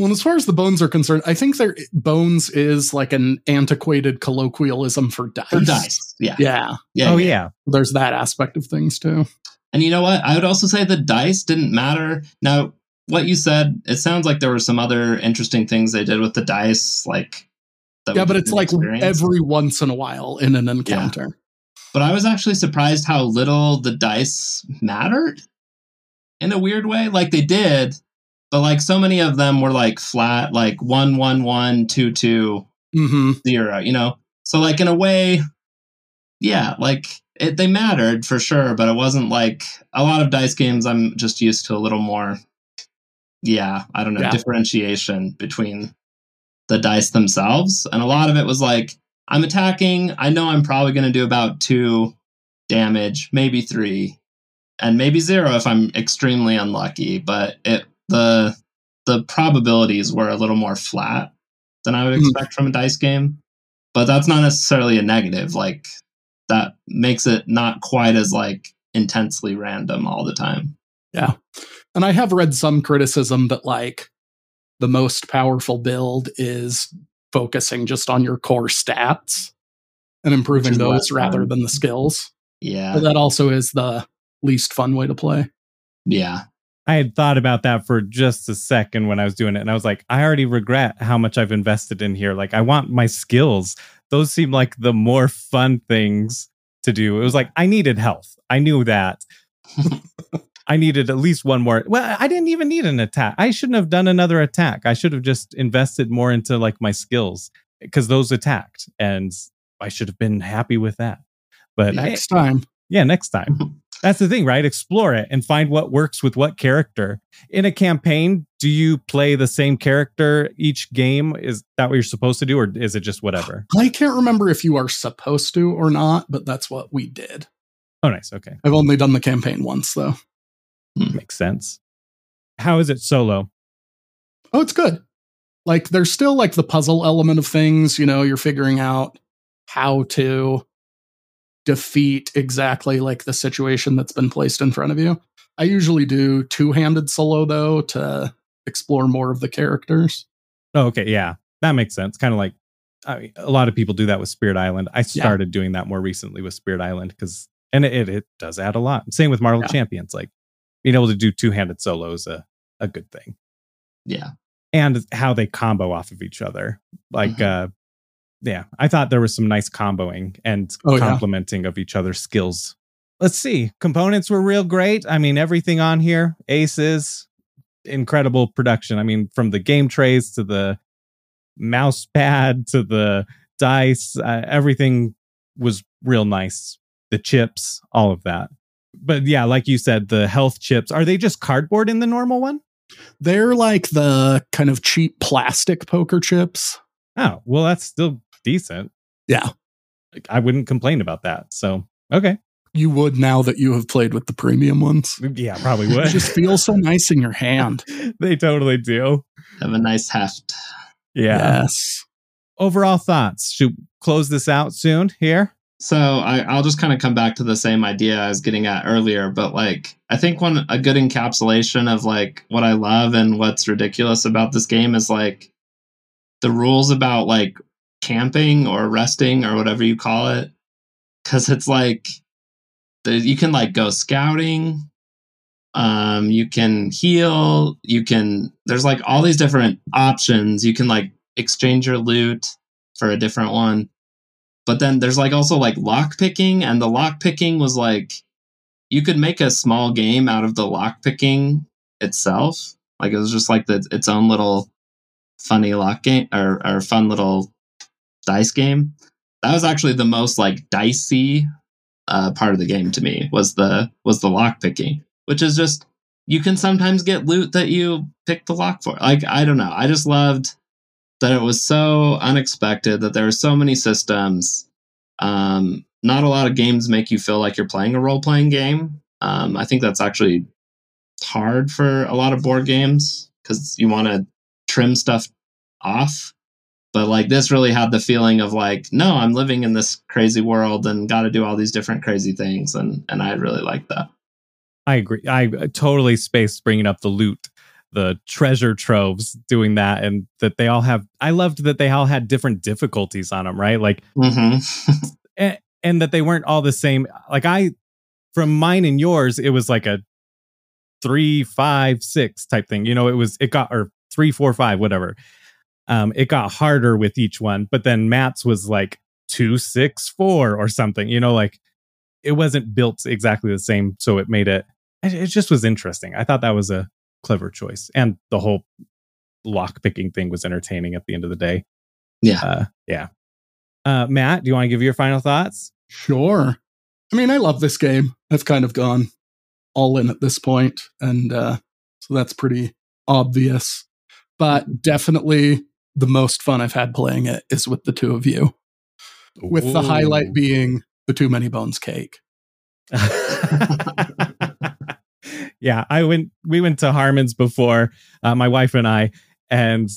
Well, as far as the bones are concerned, I think their bones is like an antiquated colloquialism for dice. for dice yeah Yeah. yeah oh, yeah. yeah. There's that aspect of things too. and you know what i would also say the dice didn't matter now what you said it sounds like there were some other interesting things they did with the dice like that yeah, but it's like experience. every once in a while in an encounter. But I was actually surprised how little the dice mattered in a weird way. Like they did, but like so many of them were like flat, like one, one, one, two, two, hmm zero, you know? So, like, in a way, yeah, like it, they mattered for sure, but it wasn't like a lot of dice games. I'm just used to a little more, yeah, I don't know, Yeah. differentiation between the dice themselves. And a lot of it was like, I'm attacking. I know I'm probably going to do about two damage, maybe three, and maybe zero if I'm extremely unlucky. But it the the probabilities were a little more flat than I would Hmm. expect from a dice game. But that's not necessarily a negative. Like that makes it not quite as like intensely random all the time. Yeah. And I have read some criticism that like the most powerful build is focusing just on your core stats and improving those rather than the skills. Yeah. But that also is the least fun way to play. yeah. I had thought about that for just a second when I was doing it. And I was like, I already regret how much I've invested in here. Like, I want my skills. Those seem like the more fun things to do. It was like, I needed health. I knew that. [laughs] I needed at least one more. Well, I didn't even need an attack. I shouldn't have done another attack. I should have just invested more into like my skills because those attacked. And I should have been happy with that. But Next time. yeah, next time. [laughs] That's the thing, right? Explore it and find what works with what character. In a campaign, do you play the same character each game? Is that what you're supposed to do, or is it just whatever? I can't remember if you are supposed to or not, but that's what we did. Oh, nice. Okay. I've only done the campaign once, though. Hmm. Makes sense. How is it solo? Oh, it's good. Like, there's still like the puzzle element of things. You know, you're figuring out how to defeat exactly like the situation that's been placed in front of you. I usually do two handed solo, though, to explore more of the characters. Oh, okay. Yeah. That makes sense. Kind of like I mean, a lot of people do that with Spirit Island. I started doing that more recently with Spirit Island because, and it, it, does add a lot. Same with Marvel Yeah. Champions. Like being able to do two handed solo is a, a good thing. Yeah. and how they combo off of each other. Like, Mhm. uh, yeah, I thought there was some nice comboing and Oh, yeah. complementing of each other's skills. Let's see. Components were real great. I mean, everything on here, aces, incredible production. I mean, from the game trays to the mouse pad to the dice, uh, everything was real nice. The chips, all of that. But yeah, like you said, the health chips, are they just cardboard in the normal one? They're like the kind of cheap plastic poker chips. Oh, well, that's still decent. Yeah. I wouldn't complain about that. So, okay. You would now that you have played with the premium ones. Mm, yeah, probably It would. just feels so nice in your hand. [laughs] they totally do. Have a nice heft. Yeah. Yes. Overall thoughts. Should close this out soon here? So I, I'll just kind of come back to the same idea I was getting at earlier, but like I think one a good encapsulation of like what I love and what's ridiculous about this game is like the rules about like camping or resting or whatever you call it, because it's like you can like go scouting, um, you can heal, you can there's like all these different options. You can like exchange your loot for a different one. But then there's like also like lock picking and the lock picking was like you could make a small game out of the lock picking itself. Like it was just like the, its own little funny lock game or, or fun little dice game. That was actually the most like dicey uh, part of the game to me was the was the lock picking which is just you can sometimes get loot that you pick the lock for. Like i don't know. I just loved that it was so unexpected that there were so many systems. Um, not a lot of games make you feel like you're playing a role-playing game. Um, i think that's actually hard for a lot of board games because you want to trim stuff off but like this really had the feeling of like no i'm living in this crazy world and got to do all these different crazy things and and i really like that I agree. I uh, totally spaced bringing up the loot, the treasure troves, doing that, and that they all have. I loved that they all had different difficulties on them, right? Like, [laughs] hmm and, and that they weren't all the same. Like, I, from mine and yours, it was like a three, five, six type thing. You know, it was, it got, or three, four, five, whatever. Um, it got harder with each one, but then Matt's was like two, six, four or something, you know, like it wasn't built exactly the same. So it made it, it, it just was interesting. I thought that was a clever choice. And the whole lock picking thing was entertaining at the end of the day. Yeah. Uh, yeah. Uh, Matt, do you want to give your final thoughts? Sure. I mean, I love this game. I've kind of gone all in at this point, and uh, so that's pretty obvious. But definitely the most fun I've had playing it is with the two of you, with the highlight being the Too Many Bones cake. [laughs] yeah, I went. We went to Harmon's before, uh, my wife and I, and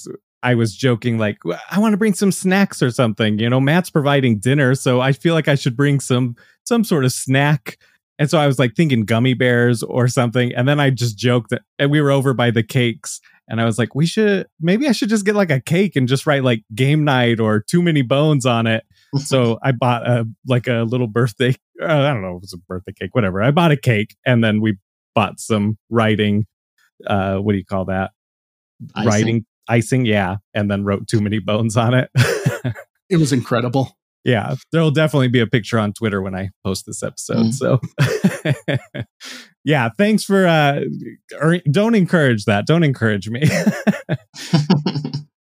I was joking like, I want to bring some snacks or something. You know, Matt's providing dinner, so I feel like I should bring some some sort of snack. And so I was like thinking gummy bears or something, and then I just joked that, and we were over by the cakes. And I was like, we should maybe I should just get like a cake and just write like game night or too many bones on it. so [laughs] I bought a like a little birthday. Uh, I don't know, if it was a birthday cake, whatever. I bought a cake, and then we bought some writing. Uh, what do you call that? Icing. Writing icing, yeah, and then wrote too many bones on it. [laughs] It was incredible. yeah, there'll definitely be a picture on Twitter when I post this episode. Mm. So, [laughs] yeah, thanks for. uh er, Don't encourage that. Don't encourage me. [laughs]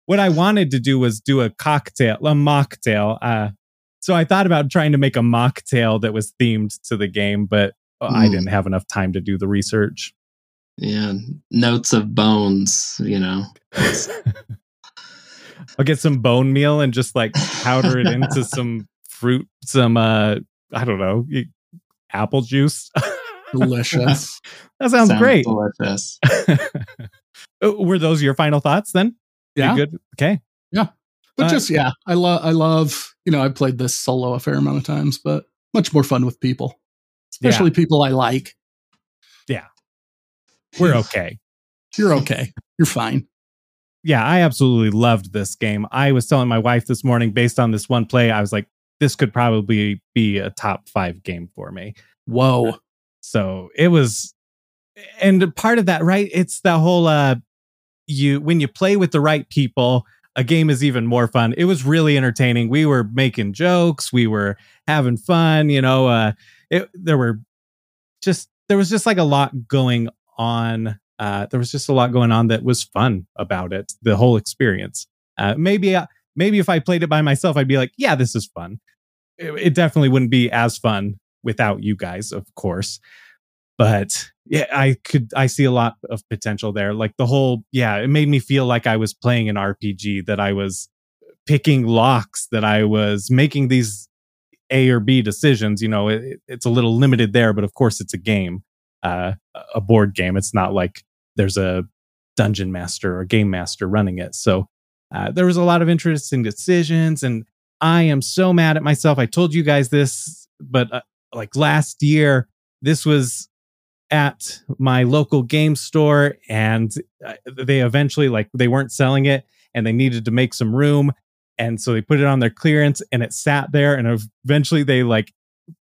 what I wanted to do was do a cocktail, a mocktail. Uh, so I thought about trying to make a mocktail that was themed to the game, but I Mm. didn't have enough time to do the research. Yeah, notes of bones. You know, [laughs] I'll get some bone meal and just like powder it into [laughs] some fruit, some uh I don't know, apple juice. Delicious. [laughs] that sounds, great. Delicious. Uh, [laughs] Were those your final thoughts then? You yeah. good. Okay. Yeah. But Uh, just yeah, I love I love, you know, I've played this solo a fair amount of times, but much more fun with people. Especially people I like. Yeah. We're [laughs] okay. You're okay. You're fine. yeah, I absolutely loved this game. I was telling my wife this morning, based on this one play, I was like, this could probably be a top five game for me. Whoa. So it was, and part of that, right? It's the whole, uh, you, when you play with the right people, a game is even more fun. It was really entertaining. We were making jokes, we were having fun, you know, uh, it, there were just, there was just like a lot going on uh, there was just a lot going on that was fun about it, the whole experience. Uh, maybe, uh, maybe if I played it by myself, I'd be like, yeah, this is fun. It, it definitely wouldn't be as fun without you guys, of course. But yeah, I could, I see a lot of potential there. Like the whole, yeah, it made me feel like I was playing an RPG, that I was picking locks, that I was making these A or B decisions. You know, it, it's a little limited there, but of course it's a game uh, a board game. It's not like there's a dungeon master or game master running it. So uh, there was a lot of interesting decisions, and I am so mad at myself. I told you guys this, but uh, like last year, this was at my local game store, and uh, they eventually like they weren't selling it, and they needed to make some room, and so they put it on their clearance, and it sat there, and eventually they like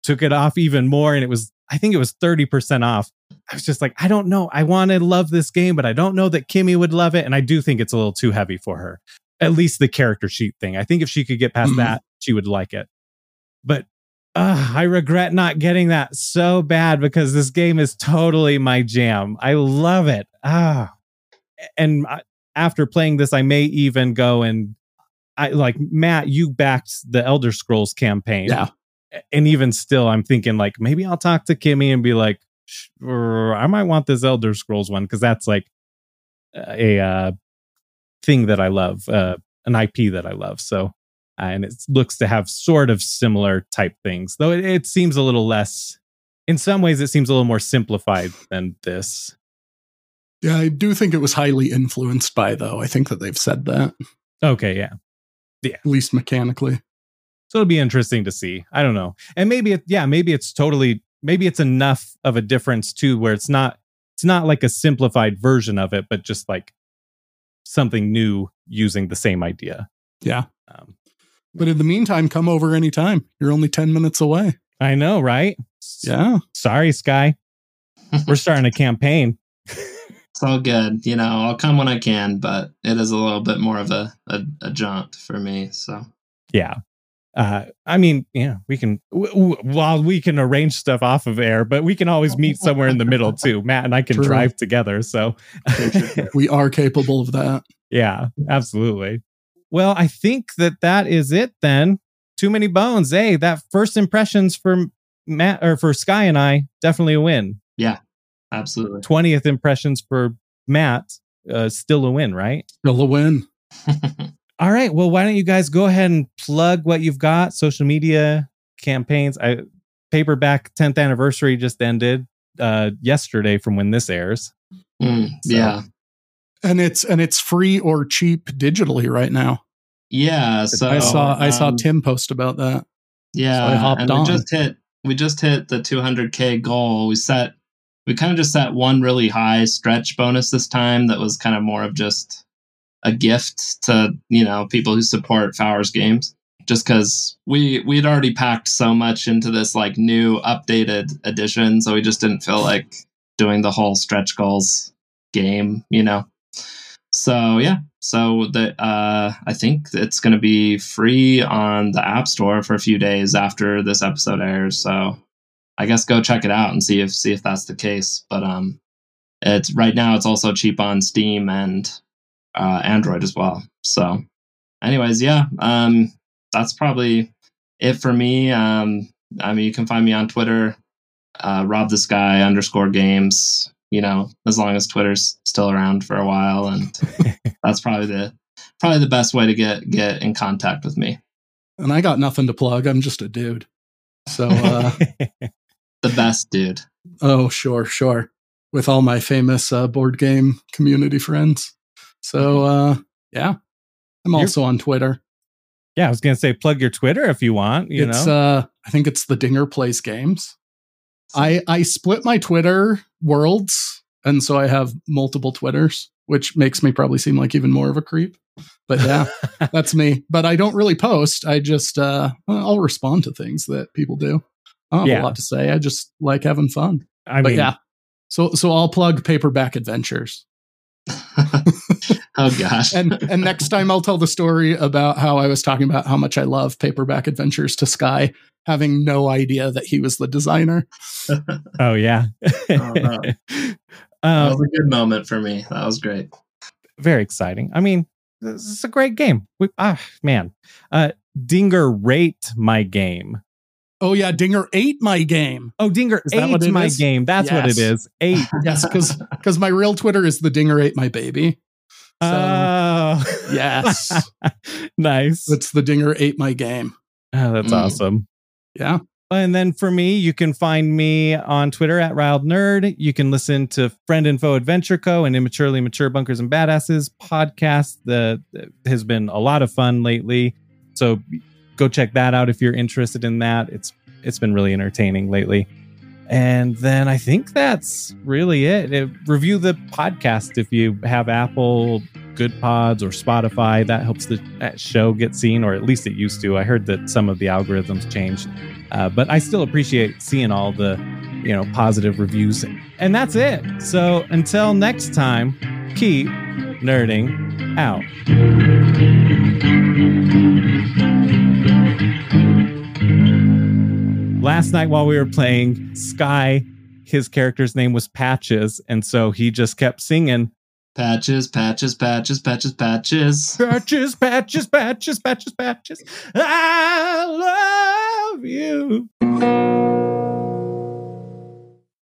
took it off even more, and it was I think it was 30% off. I was just like, I don't know. I want to love this game, but I don't know that Kimmy would love it. And I do think it's a little too heavy for her. At least the character sheet thing. I think if she could get past Mhm. that, she would like it. But uh, I regret not getting that so bad because this game is totally my jam. I love it. Ah. And after playing this, I may even go and I like Matt, you backed the Elder Scrolls campaign Yeah. and even still, I'm thinking like maybe I'll talk to Kimmy and be like, "Sure, I might want this Elder Scrolls one because that's like a uh, thing that I love, uh, an IP that I love. So, uh, and it looks to have sort of similar type things, though it, it seems a little less. In some ways, it seems a little more simplified than this. Yeah, I do think it was highly influenced by though. I think that they've said that. Okay, yeah. Yeah. At least mechanically. So it'll be interesting to see. I don't know. And maybe it yeah, maybe it's totally maybe it's enough of a difference too where it's not it's not like a simplified version of it, but just like something new using the same idea. Yeah. Um, But in the meantime, come over anytime. You're only 10 minutes away. I know, right? Yeah. Sorry, Skye. [laughs] We're starting a campaign. It's all good. You know, I'll come when I can, but it is a little bit more of a, a, a jaunt for me. So Yeah. Uh, I mean, yeah, we can. W- w- while we can arrange stuff off of air, but we can always meet somewhere in the middle [laughs] too. Matt and I can True. drive together. So, We are capable of that. yeah, absolutely. Well, I think that that is it then. Too many bones. Hey, that first impressions for Matt or for Skye and I definitely a win. Yeah, absolutely. 20th impressions for Matt, uh, still a win, right? Still a win. [laughs] All right. Well, why don't you guys go ahead and plug what you've got? Social media campaigns. I paperback 10th anniversary just ended uh yesterday from when this airs. Mm, So- yeah. And it's and it's free or cheap digitally right now. Yeah. So I saw I saw um, Tim post about that. Yeah, So I hopped and on. we just hit we just hit the 200k goal. We set we kind of just set one really high stretch bonus this time that was kind of more of just a gift to you know people who support Fowers games. Just because we we had already packed so much into this like new updated edition, so we just didn't feel like doing the whole stretch goals game, you know. So yeah, so the uh, I think it's going to be free on the App Store for a few days after this episode airs. So I guess go check it out and see if see if that's the case. But um, it's right now it's also cheap on Steam and uh, Android as well. So, anyways, yeah, um, that's probably it for me. Um, I mean, you can find me on Twitter uh, Rob the Sky underscore games. You know, as long as Twitter's still around for a while, and [laughs] that's probably the probably the best way to get get in contact with me. And I got nothing to plug. I'm just a dude. So, uh, [laughs] The best dude. oh, sure, sure. With all my famous uh, board game community friends. So, uh, yeah. I'm You're- also on Twitter. yeah, I was gonna say plug your Twitter if you want. You it's know, uh I think it's the Dinger Plays Games. I I split my Twitter worlds, and so I have multiple Twitters, which makes me probably seem like even more of a creep. But yeah, [laughs] that's me. But I don't really post. I just uh I'll respond to things that people do. I don't have Yeah. a lot to say. I just like having fun. I but mean, yeah. So so I'll plug paperback adventures. [laughs] oh gosh. And and next time I'll tell the story about how I was talking about how much I love paperback adventures to Skye, having no idea that he was the designer. [laughs] oh yeah. Oh, no. [laughs] that um, was a good moment for me. That was great. very exciting. I mean, this is a great game. We, ah, man, uh, Dinger rate my game. Oh yeah, Dinger ate my game. Oh, Dinger Is that what ate my is? game. That's what it is. Yes. is. Eight. [laughs] Yes, because because my real Twitter is the Dinger ate my baby. So oh, yes, [laughs] nice. it's the Dinger ate my game. Oh, that's Mm. awesome. Yeah. And then for me, you can find me on Twitter at Riled Nerd. You can listen to Friend Info Adventure Co. and Immaturely Mature Bunkers and Badasses podcast. The has been a lot of fun lately. So go check that out if you're interested in that. It's it's been really entertaining lately. And then I think that's really it. Uh, review the podcast if you have Apple Good Pods or Spotify. That helps the show get seen, or at least it used to. I heard that some of the algorithms changed, uh, but I still appreciate seeing all the you know positive reviews. And that's it. So until next time, keep nerding out. last night while we were playing Skye, his character's name was Patches, and so he just kept singing Patches, patches, patches, patches, patches. Patches, patches, patches, patches, patches. I love you.